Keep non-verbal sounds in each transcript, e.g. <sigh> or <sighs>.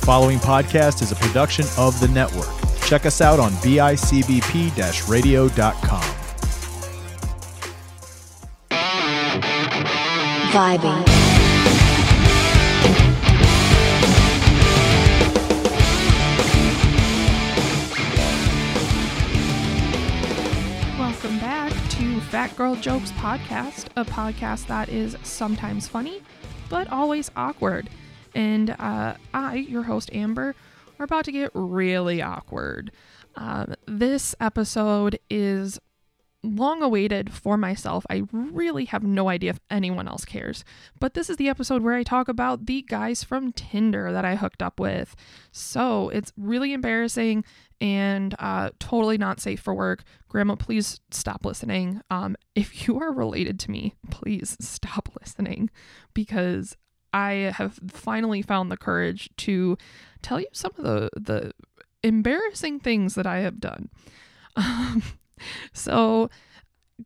The following podcast is a production of the network. Check us out on bicbp radio.com. Vibing. Welcome back to Fat Girl Jokes Podcast, a podcast that is sometimes funny, but always awkward. And uh, I, your host Amber, are about to get really awkward. Um, this episode is long awaited for myself. I really have no idea if anyone else cares. But this is the episode where I talk about the guys from Tinder that I hooked up with. So it's really embarrassing and uh, totally not safe for work. Grandma, please stop listening. Um, if you are related to me, please stop listening because I have finally found the courage to tell you some of the the embarrassing things that I have done. Um, <laughs> so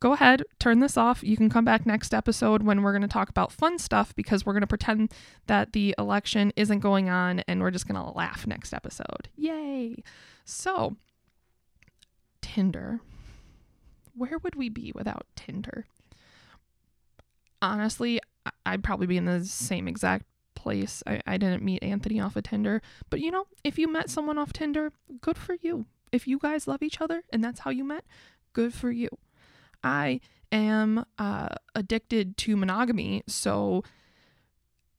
go ahead, turn this off. You can come back next episode when we're going to talk about fun stuff because we're going to pretend that the election isn't going on and we're just going to laugh next episode. Yay! So, Tinder. Where would we be without Tinder? Honestly, I'd probably be in the same exact place. I, I didn't meet Anthony off of Tinder. But you know, if you met someone off Tinder, good for you. If you guys love each other and that's how you met, good for you. I am uh, addicted to monogamy, so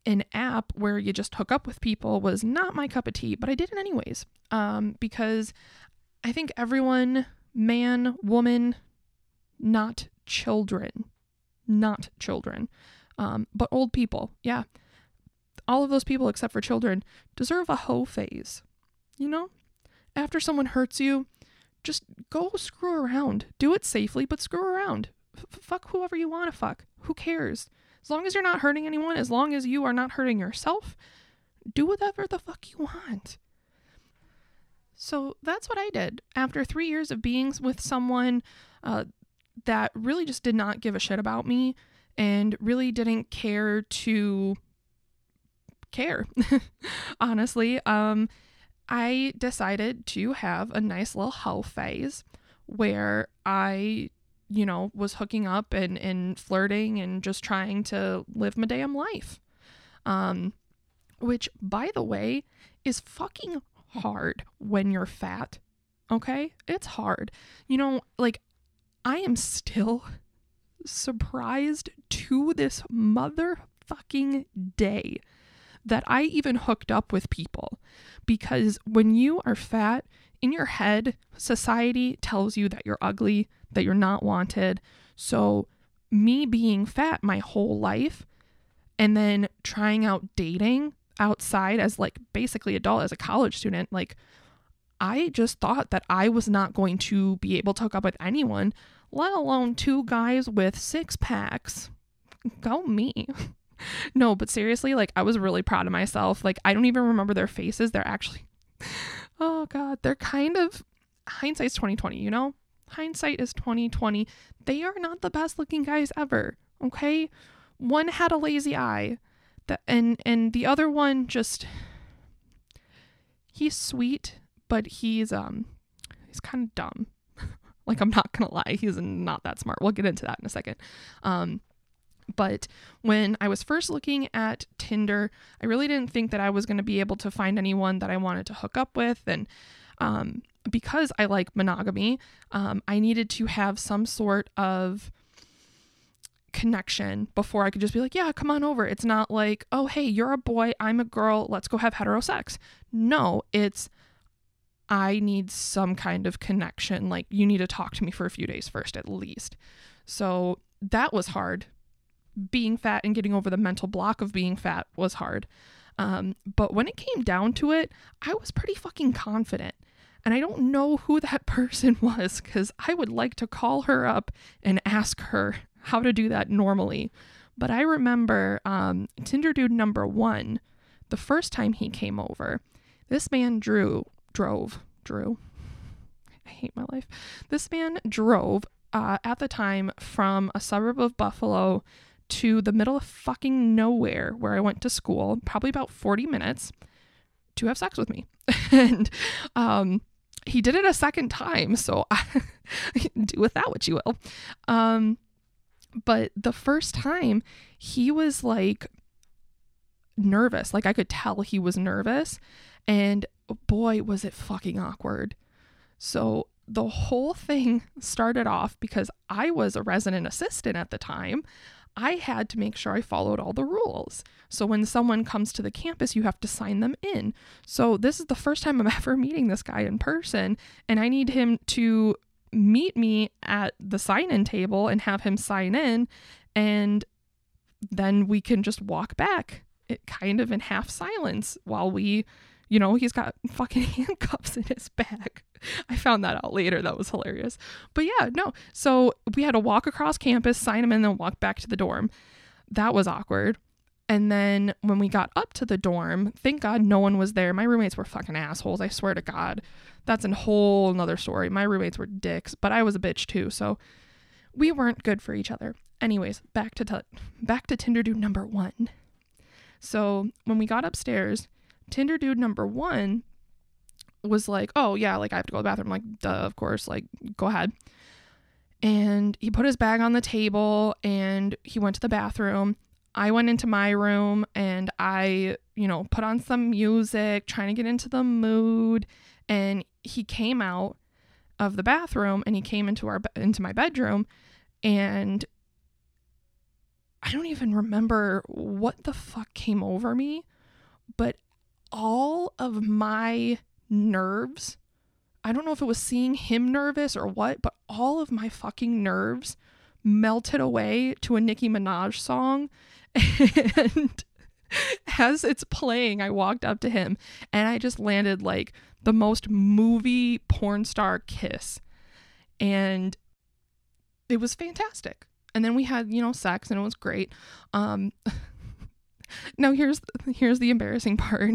an app where you just hook up with people was not my cup of tea, but I did it anyways. Um, because I think everyone, man, woman, not children, not children, um, but old people, yeah, all of those people except for children deserve a hoe phase. You know, after someone hurts you, just go screw around. Do it safely, but screw around. F- fuck whoever you want to fuck. Who cares? As long as you're not hurting anyone, as long as you are not hurting yourself, do whatever the fuck you want. So that's what I did. After three years of being with someone uh, that really just did not give a shit about me and really didn't care to care, <laughs> honestly, um, I decided to have a nice little hoe phase where I, you know, was hooking up and, and flirting and just trying to live my damn life. Um, which, by the way, is fucking hard when you're fat. Okay? It's hard. You know, like, I am still surprised to this motherfucking day that I even hooked up with people. Because when you are fat, in your head, society tells you that you're ugly, that you're not wanted. So, me being fat my whole life and then trying out dating outside as like basically adult as a college student, like I just thought that I was not going to be able to hook up with anyone, let alone two guys with six packs. Go me. <laughs> no, but seriously, like I was really proud of myself. Like I don't even remember their faces. They're actually <laughs> Oh god, they're kind of hindsight's 2020, you know? Hindsight is 2020. They are not the best looking guys ever, okay? One had a lazy eye. That and and the other one just he's sweet, but he's um he's kind of dumb. Like I'm not going to lie, he's not that smart. We'll get into that in a second. Um but when I was first looking at Tinder, I really didn't think that I was going to be able to find anyone that I wanted to hook up with. And um, because I like monogamy, um, I needed to have some sort of connection before I could just be like, yeah, come on over. It's not like, oh, hey, you're a boy, I'm a girl, let's go have heterosex. No, it's, I need some kind of connection. Like, you need to talk to me for a few days first, at least. So that was hard being fat and getting over the mental block of being fat was hard. Um, but when it came down to it, I was pretty fucking confident. And I don't know who that <laughs> person was because I would like to call her up and ask her how to do that normally. But I remember um, Tinder dude number one, the first time he came over, this man drew, drove, drew. I hate my life. This man drove uh, at the time from a suburb of Buffalo to the middle of fucking nowhere where I went to school, probably about 40 minutes, to have sex with me. <laughs> and um, he did it a second time. So I, <laughs> do with that what you will. Um, but the first time he was like nervous. Like I could tell he was nervous. And boy, was it fucking awkward. So the whole thing <laughs> started off because I was a resident assistant at the time. I had to make sure I followed all the rules. So when someone comes to the campus, you have to sign them in. So this is the first time I'm <laughs> ever meeting this guy in person, and I need him to meet me at the sign in table and have him sign in, and then we can just walk back it kind of in half silence while we you know he's got <laughs> fucking handcuffs in his bag <laughs> i found that out later. That was hilarious. But yeah no. So we had to walk across campus sign him in then walk back to the dorm. That was awkward. And then when we got up to the dorm thank god no one was there. My roommates were fucking assholes i swear to god. That's a whole another story. My roommates were dicks but i was a bitch too so we weren't good for each other. Anyways back to t- back to tinder dude number one. So when we got upstairs, Tinder dude number one was like, oh, yeah, like I have to go to the bathroom. I'm like, duh, of course, like go ahead. And he put his bag on the table and he went to the bathroom. I went into my room and I, you know, put on some music, trying to get into the mood. And he came out of the bathroom and he came into our into my bedroom and I don't even remember what the fuck came over me, but all of my nerves, I don't know if it was seeing him nervous or what, but all of my fucking nerves melted away to a Nicki Minaj song. <laughs> And as it's playing, I walked up to him and I just landed like the most movie porn star kiss. And it was fantastic and then we had you know sex and it was great um <laughs> now here's here's the embarrassing <laughs> part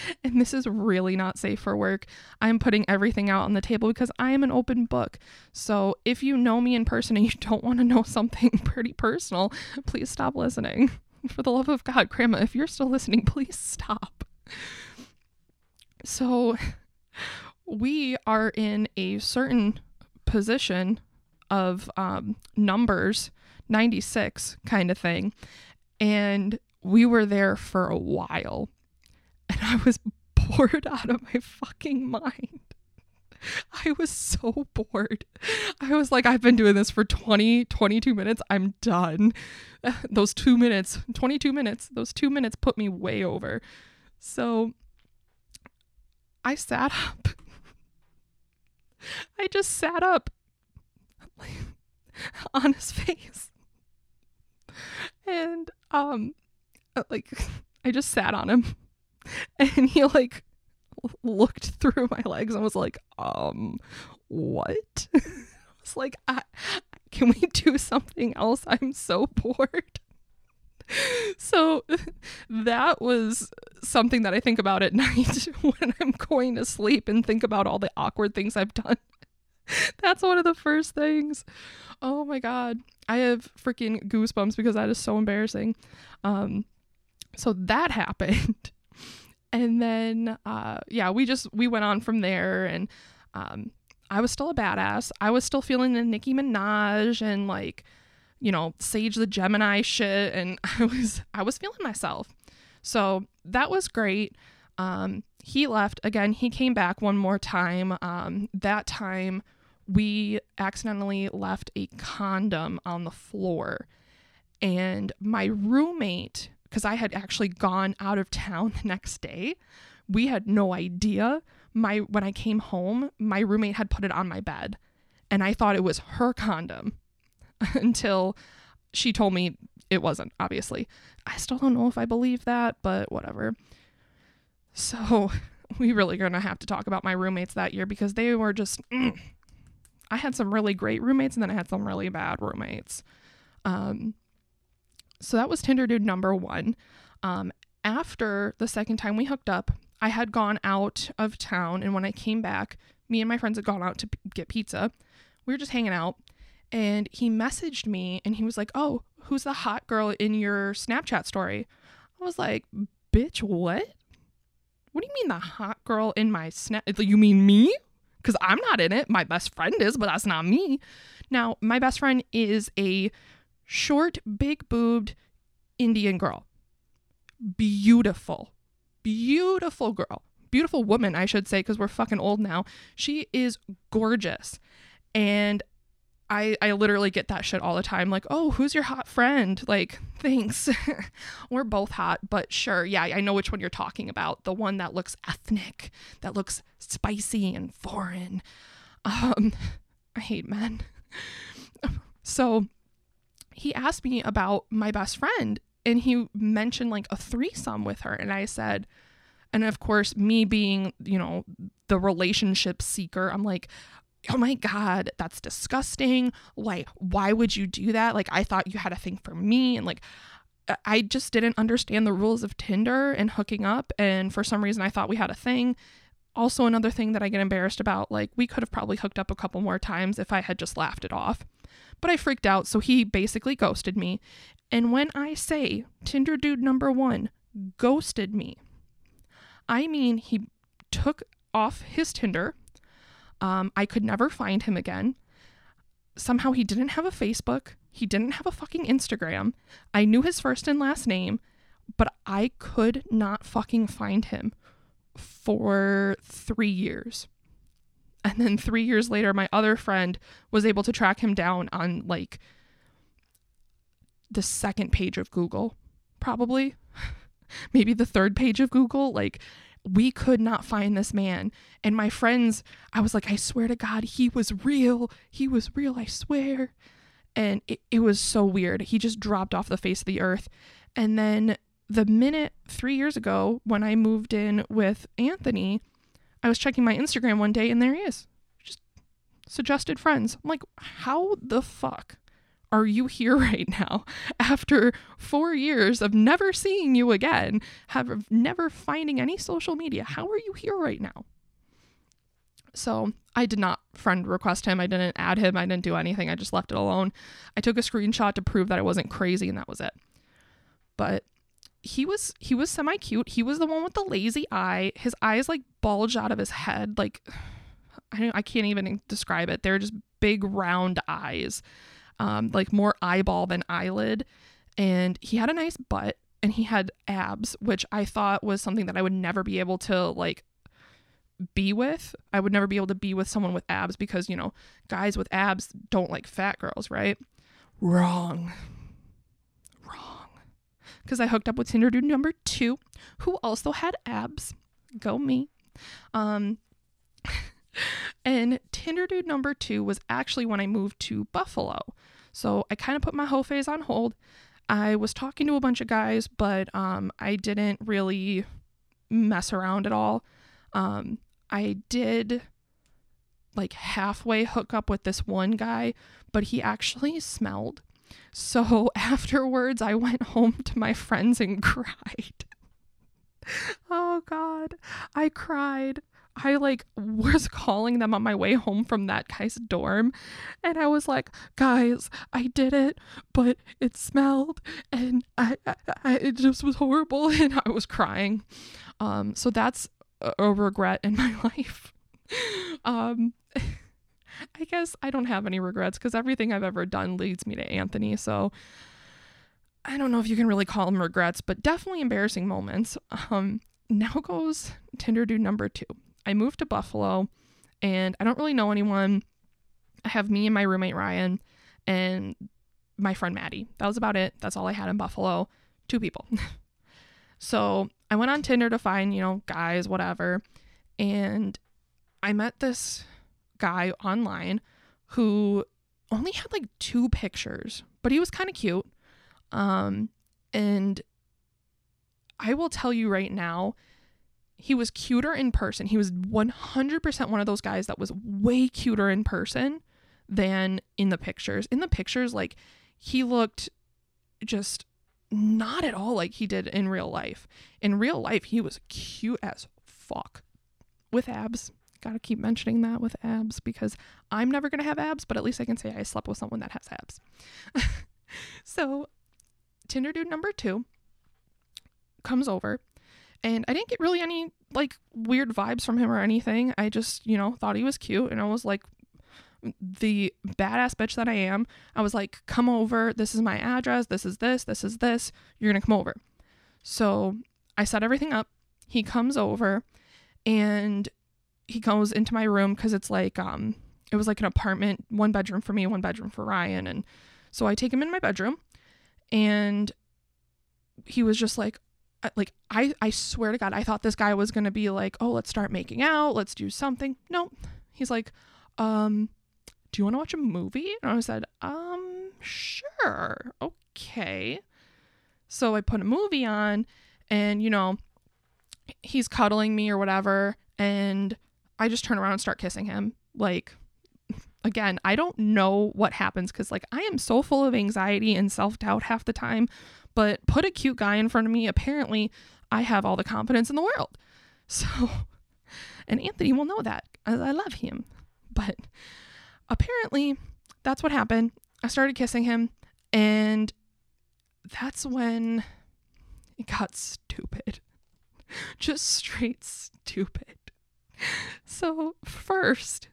<laughs> and this is really not safe for work. I'm putting everything out on the table because I am an open book. So if you know me in person and you <laughs> don't want to know something <laughs> pretty personal, please stop listening. For the love of God, Grandma, if you're still listening, please stop. So we are in a certain position of um, numbers 96 kind of thing. And we were there for a while. And I was bored <laughs> out of my fucking mind. I was so bored. I was like, I've been doing this for 20, 22 minutes. I'm done. <sighs> Those two minutes, 22 minutes, those two minutes put me way over. So I sat up. <laughs> I just sat up <laughs> on his face and um like I just sat on him <laughs> and he like looked through my legs and was like, um, what? <laughs> I was like, I, can we do something else? I'm so bored. <laughs> So that was something that I think about at night when I'm going to sleep and think about all the awkward things I've done. That's one of the first things. Oh my god. I have freaking goosebumps because that is so embarrassing. Um so that happened. And then uh yeah, we just we went on from there and um I was still a badass. I was still feeling the Nicki Minaj and like, you know, Sage the Gemini shit and <laughs> I was I was feeling myself. So that was great. Um he left again. He came back one more time. Um that time we accidentally left a condom on the floor. And my roommate, because I had actually gone out of town the next day, we had no idea. My when I came home, my roommate had put it on my bed, and I thought it was her condom <laughs> until she told me it wasn't, obviously. I still don't know if I believe that, but whatever. So, <laughs> we really gonna have to talk about my roommates that year because they were just mm, I had some really great roommates and then I had some really bad roommates. Um, so that was Tinder dude number one. Um, after the second time we hooked up, I had gone out of town, and when I came back, me and my friends had gone out to p- get pizza. We were just hanging out, and he messaged me and he was like, Oh, who's the hot girl in your Snapchat story? I was like, Bitch, what? What do you mean the hot girl in my snap? You mean me? Because I'm not in it. My best friend is, but that's not me. Now, my best friend is a short, big boobed Indian girl. Beautiful. Beautiful girl. Beautiful woman, I should say, because we're fucking old now. She is gorgeous. And I, I literally get that shit all the time. Like, oh, who's your hot friend? Like, <laughs> thanks. <laughs> We're both hot, but sure. Yeah, I know which one you're talking about. The one that looks ethnic, that looks spicy and foreign. Um, <laughs> I hate men. So he asked me about my best friend and he mentioned like a threesome with her. And I said, and of course, me being, you know, the relationship seeker, I'm like, oh my god that's disgusting. Like why would you do that? Like i thought you had a thing for me and like i just didn't understand the rules of tinder and hooking up and for some reason i thought we had a thing. Also another thing that i get embarrassed about like we could have probably hooked up a couple more times if i had just laughed it off but i freaked out so he basically ghosted me and when i say tinder dude number one ghosted me i mean he took off his tinder um, I could never find him again. Somehow he didn't have a Facebook. He didn't have a fucking Instagram. I knew his first and last name, but I could not fucking find him for three years. And then three years later, my other friend was able to track him down on like the second page of Google, probably. <laughs> Maybe the third page of Google. Like, we could not find this man. And my friends, I was like, I swear to God, he was real. He was real, I swear. And it, it was so weird. He just dropped off the face of the earth. And then the minute three years ago, when I moved in with Anthony, I was checking my Instagram one day and there he is. Just suggested friends. I'm like, how the fuck are you here <laughs> right now after four years of never seeing you again, have never finding any social media? How are you here right now? So I did not friend request him. I didn't add him. I didn't do anything. I just left it alone. I took a screenshot to prove that I wasn't crazy, and that was it. But he was he was semi cute. He was the one with the lazy eye. His eyes like bulge out of his head. Like <sighs> I I can't even describe it. They're just big round eyes um, like more eyeball than eyelid. And he had a nice butt and he had abs, which I thought was something that I would never be able to like be with. I would never be able to be with someone with abs because, you know, guys with abs don't like fat girls, right? Wrong. Wrong. Because I hooked up with Tinder dude number two, who also had abs. Go me. Um, <laughs> and Tinder dude number two was actually when I moved to Buffalo. So I kind of put my whole phase on hold. I was talking to a bunch of guys, but um, I didn't really mess around at all. Um, I did like halfway hook up with this one guy, but he actually smelled. So <laughs> afterwards, I went home to my friends and <laughs> cried. oh, God. I cried. I like <laughs> was calling them on my way home from that guy's dorm and I was like, "Guys, I did it, but it smelled and I, I, I it just was horrible and I was crying." Um so that's a regret in my life. um I guess I don't have any regrets cuz everything I've ever done leads me to Anthony, so I don't know if you can really call them regrets, but definitely embarrassing moments. <laughs> Um now goes Tinder dude number 2. I moved to Buffalo and I don't really know anyone. I have me and my roommate Ryan and my friend Maddie. That was about it. That's all I had in Buffalo. Two people. <laughs> so I went on Tinder to find, you know, guys, whatever. And I met this guy online who only had like two pictures, but he was kind of cute. Um, and I will tell you right now, he was cuter in person. He was 100% one of those guys that was way cuter in person than in the pictures. In the pictures, like, he looked just not at all like he did in real life. In real life, he was cute as fuck with abs. Gotta keep mentioning that with abs because I'm never gonna have abs, but at least I can say I slept with someone that has abs. <laughs> so, Tinder dude number two comes over and I didn't get really any like weird vibes from him or anything. I just, you know, thought he was cute and I was like the badass bitch that I am. I was like, "Come over. This is my address. This is this. This is this. You're going to come over." So, I set everything up. He comes over and he goes into my room cuz it's like um it was like an apartment, one bedroom for me, one bedroom for Ryan and so I take him in my bedroom and he was just like like I I swear to god I thought this guy was to be like, "Oh, let's start making out, let's do something." No. He's like, "Um, do you want to watch a movie?" And I said, "Um, sure. Okay." So I put a movie on and you know, he's cuddling me or whatever and I just turn around and start kissing him. Like <laughs> again, I don't know what happens cuz like I am so full of anxiety and self-doubt half the time but put a cute guy in front of me. Apparently, I have all the confidence in the world. <laughs> So, and Anthony will know that. I love him. But apparently, that's what happened. I started kissing him, and that's when it got stupid. <laughs> Just straight stupid. So, first,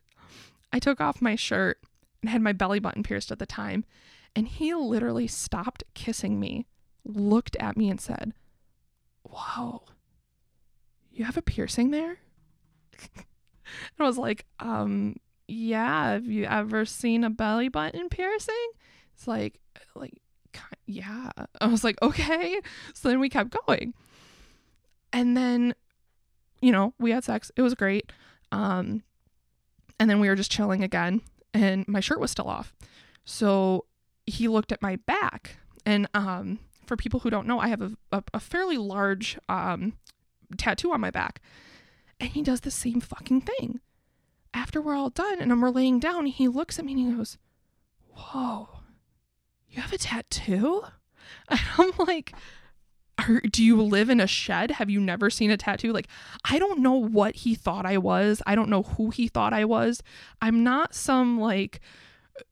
I took off my shirt and had my belly button pierced at the time, and he literally stopped kissing me looked at me and said, Whoa, you have a piercing there? <laughs> and I was like, um, yeah, have you ever seen a belly button piercing? It's like, like, yeah. I was like, okay. So then we kept going. And then, you know, we had sex. It was great. Um, and then we were just chilling again, and my shirt was still off. So he looked at my back, and um, for people who don't know, I have a, a, a fairly large um, tattoo on my back. And he does the same fucking thing. After we're all done and I'm laying down, he looks at me and he goes, Whoa, you have a tattoo? <laughs> And I'm like, are, do you live in a shed? Have you never seen a tattoo? Like, I don't know what he thought I was. I don't know who he thought I was. I'm not some, like,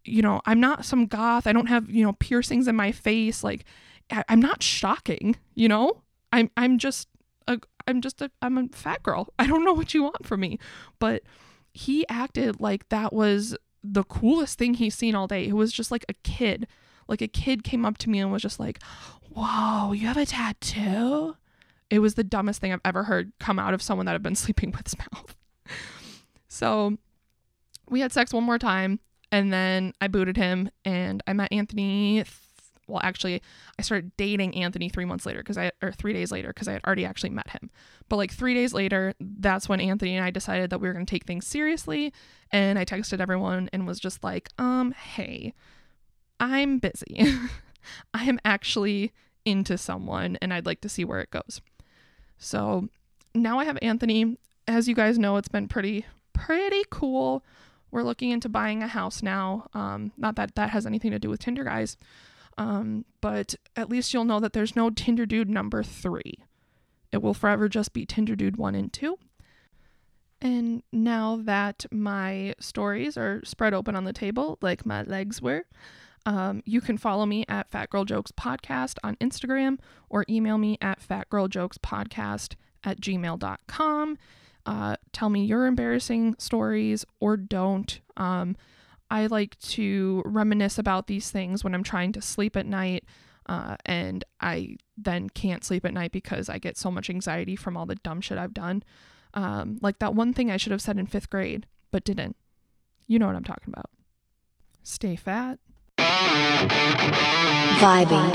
you know, I'm not some goth. I don't have, you know, piercings in my face. Like, I, am not shocking, you know? I'm I'm just a I'm just a I'm a fat girl. I don't know what you want from me. But he acted like that was the coolest thing he's seen all day. It was just like a kid. Like a kid came up to me and was just like, Whoa, you have a tattoo? It was the dumbest thing I've ever heard come out of someone that I've been <laughs> sleeping with's mouth. so we had sex one more time and then I booted him and I met Anthony well actually i started dating anthony three months later because i or three days later because i had already actually met him but like three days later that's when anthony and i decided that we were going to take things seriously and i texted everyone and was just like um hey i'm busy <laughs> <laughs> i am actually into someone and i'd like to see where it goes. So now i have anthony. As you guys know it's been pretty pretty cool. We're looking into buying a house now. Um, not that that has anything to do with tinder guys. Um, but at least you'll know that there's no Tinder Dude number three. It will forever just be Tinder Dude one and two. And now that my stories are spread open on the table, like my legs were, um, you can follow me at Fat Girl Jokes Podcast on Instagram or email me at fatgirljokespodcast at gmail.com. Uh, tell me your embarrassing stories or don't. Um, I like to reminisce about these things when I'm trying to sleep at night. Uh, and I then can't sleep at night because I get so much anxiety from all the dumb shit I've done. Um, like that one thing I should have said in fifth grade, but didn't. You know what I'm talking about. Stay fat. Vibing.